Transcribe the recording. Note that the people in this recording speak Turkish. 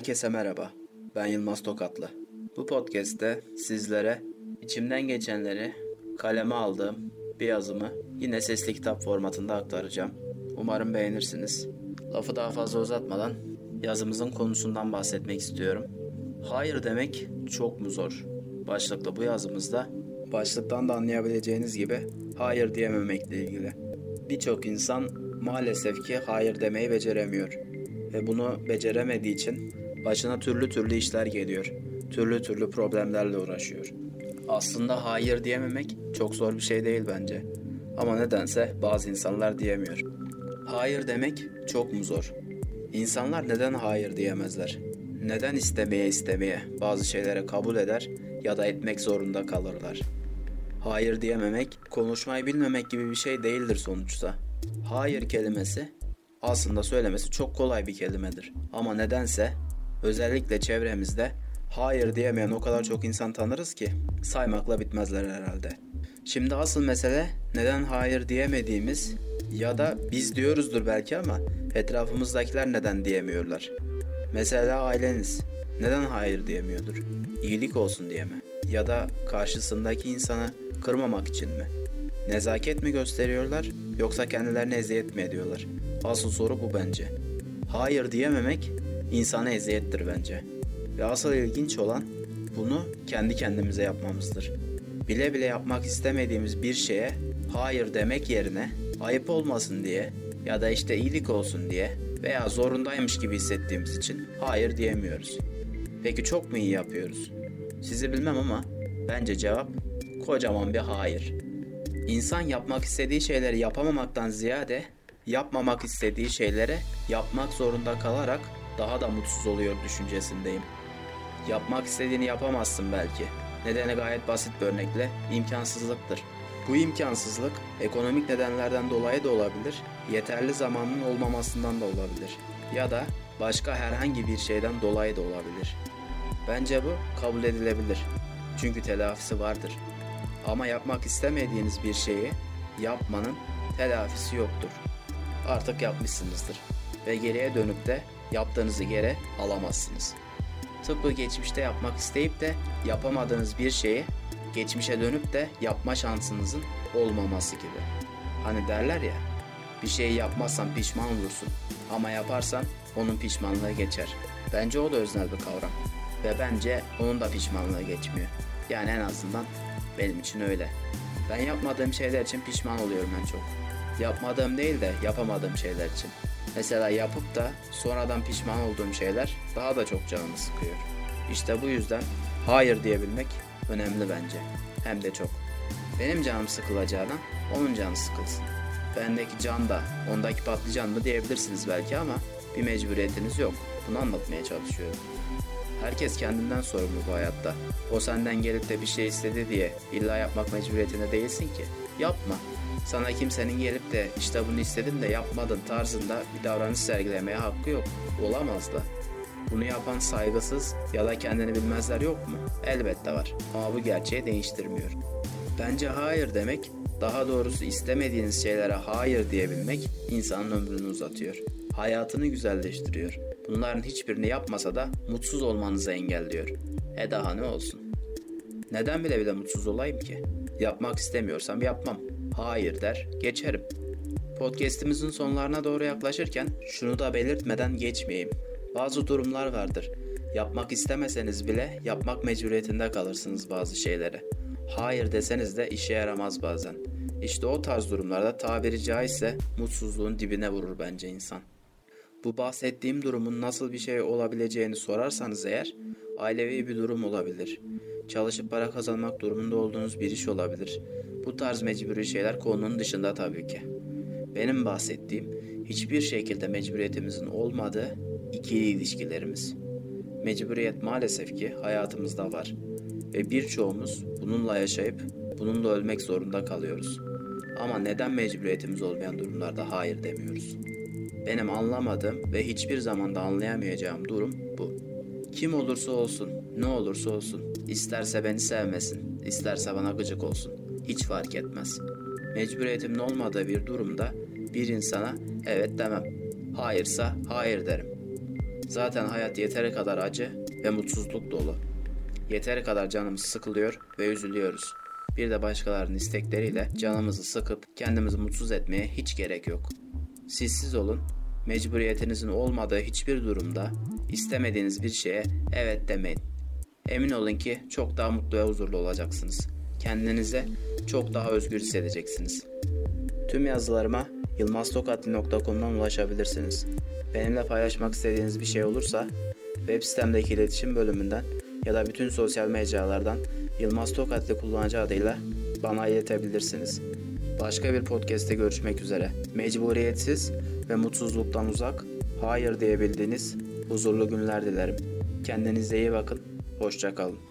Herkese merhaba. Ben Yılmaz Tokatlı. Bu podcast'te sizlere içimden geçenleri kaleme aldığım bir yazımı yine sesli kitap formatında aktaracağım. Umarım beğenirsiniz. Lafı daha fazla uzatmadan yazımızın konusundan bahsetmek istiyorum. Hayır demek çok mu zor? Başlıklı bu yazımızda başlıktan da anlayabileceğiniz gibi hayır diyememekle ilgili. Birçok insan maalesef ki hayır demeyi beceremiyor ve bunu beceremediği için başına türlü türlü işler geliyor. Türlü türlü problemlerle uğraşıyor. Aslında hayır diyememek çok zor bir şey değil bence. Ama nedense bazı insanlar diyemiyor. Hayır demek çok mu zor? İnsanlar neden hayır diyemezler? Neden istemeye istemeye bazı şeylere kabul eder ya da etmek zorunda kalırlar? Hayır diyememek, konuşmayı bilmemek gibi bir şey değildir sonuçta. Hayır kelimesi aslında söylemesi çok kolay bir kelimedir. Ama nedense özellikle çevremizde hayır diyemeyen o kadar çok insan tanırız ki saymakla bitmezler herhalde. Şimdi asıl mesele neden hayır diyemediğimiz ya da biz diyoruzdur belki ama etrafımızdakiler neden diyemiyorlar. Mesela aileniz neden hayır diyemiyordur? İyilik olsun diye mi? Ya da karşısındaki insanı kırmamak için mi? Nezaket mi gösteriyorlar yoksa kendilerine eziyet mi ediyorlar? Asıl soru bu bence. Hayır diyememek insana eziyettir bence. Ve asıl ilginç olan bunu kendi kendimize yapmamızdır. Bile bile yapmak istemediğimiz bir şeye hayır demek yerine ayıp olmasın diye ya da işte iyilik olsun diye veya zorundaymış gibi hissettiğimiz için hayır diyemiyoruz. Peki çok mu iyi yapıyoruz? Sizi bilmem ama bence cevap kocaman bir hayır. İnsan yapmak istediği şeyleri yapamamaktan ziyade yapmamak istediği şeylere yapmak zorunda kalarak daha da mutsuz oluyor düşüncesindeyim. Yapmak istediğini yapamazsın belki. Nedeni gayet basit bir örnekle imkansızlıktır. Bu imkansızlık ekonomik nedenlerden dolayı da olabilir, yeterli zamanın olmamasından da olabilir ya da başka herhangi bir şeyden dolayı da olabilir. Bence bu kabul edilebilir. Çünkü telafisi vardır. Ama yapmak istemediğiniz bir şeyi yapmanın telafisi yoktur. Artık yapmışsınızdır ve geriye dönüp de yaptığınızı geri alamazsınız. Tıpkı geçmişte yapmak isteyip de yapamadığınız bir şeyi geçmişe dönüp de yapma şansınızın olmaması gibi. Hani derler ya, bir şeyi yapmazsan pişman olursun ama yaparsan onun pişmanlığı geçer. Bence o da öznel bir kavram ve bence onun da pişmanlığı geçmiyor. Yani en azından benim için öyle. Ben yapmadığım şeyler için pişman oluyorum en çok. Yapmadığım değil de yapamadığım şeyler için. Mesela yapıp da sonradan pişman olduğum şeyler daha da çok canımı sıkıyor. İşte bu yüzden hayır diyebilmek önemli bence. Hem de çok. Benim canım sıkılacağına onun canı sıkılsın. Bendeki can da ondaki patlıcan mı diyebilirsiniz belki ama bir mecburiyetiniz yok. Bunu anlatmaya çalışıyorum. Herkes kendinden sorumlu bu hayatta. O senden gelip de bir şey istedi diye illa yapmak mecburiyetinde değilsin ki. Yapma. Sana kimsenin gelip de işte bunu istedim de yapmadın tarzında bir davranış sergilemeye hakkı yok. Olamaz da. Bunu yapan saygısız ya da kendini bilmezler yok mu? Elbette var. Ama bu gerçeği değiştirmiyor. Bence hayır demek, daha doğrusu istemediğiniz şeylere hayır diyebilmek insanın ömrünü uzatıyor. Hayatını güzelleştiriyor. Bunların hiçbirini yapmasa da mutsuz olmanızı engelliyor. E daha ne olsun? Neden bile bile mutsuz olayım ki? Yapmak istemiyorsam yapmam. Hayır der, geçerim. Podcast'imizin sonlarına doğru yaklaşırken şunu da belirtmeden geçmeyeyim. Bazı durumlar vardır. Yapmak istemeseniz bile yapmak mecburiyetinde kalırsınız bazı şeylere. Hayır deseniz de işe yaramaz bazen. İşte o tarz durumlarda tabiri caizse mutsuzluğun dibine vurur bence insan. Bu bahsettiğim durumun nasıl bir şey olabileceğini sorarsanız eğer ailevi bir durum olabilir. Çalışıp para kazanmak durumunda olduğunuz bir iş olabilir. Bu tarz mecburi şeyler konunun dışında tabii ki. Benim bahsettiğim hiçbir şekilde mecburiyetimizin olmadığı ikili ilişkilerimiz. Mecburiyet maalesef ki hayatımızda var ve birçoğumuz bununla yaşayıp bununla ölmek zorunda kalıyoruz. Ama neden mecburiyetimiz olmayan durumlarda hayır demiyoruz? Benim anlamadığım ve hiçbir zamanda anlayamayacağım durum bu. Kim olursa olsun, ne olursa olsun, isterse beni sevmesin, isterse bana gıcık olsun. Hiç fark etmez. Mecburiyetimin olmadığı bir durumda bir insana evet demem. Hayırsa hayır derim. Zaten hayat yeteri kadar acı ve mutsuzluk dolu. Yeteri kadar canımız sıkılıyor ve üzülüyoruz. Bir de başkalarının istekleriyle canımızı sıkıp kendimizi mutsuz etmeye hiç gerek yok. Sizsiz olun, mecburiyetinizin olmadığı hiçbir durumda istemediğiniz bir şeye evet demeyin. Emin olun ki çok daha mutlu ve huzurlu olacaksınız. Kendinize çok daha özgür hissedeceksiniz. Tüm yazılarıma yılmaztokatli.com'dan ulaşabilirsiniz. Benimle paylaşmak istediğiniz bir şey olursa web sitemdeki iletişim bölümünden ya da bütün sosyal mecralardan Yılmaz Tokatli kullanıcı adıyla bana iletebilirsiniz. Başka bir podcast'te görüşmek üzere. Mecburiyetsiz ve mutsuzluktan uzak, hayır diyebildiğiniz huzurlu günler dilerim. Kendinize iyi bakın, hoşça kalın.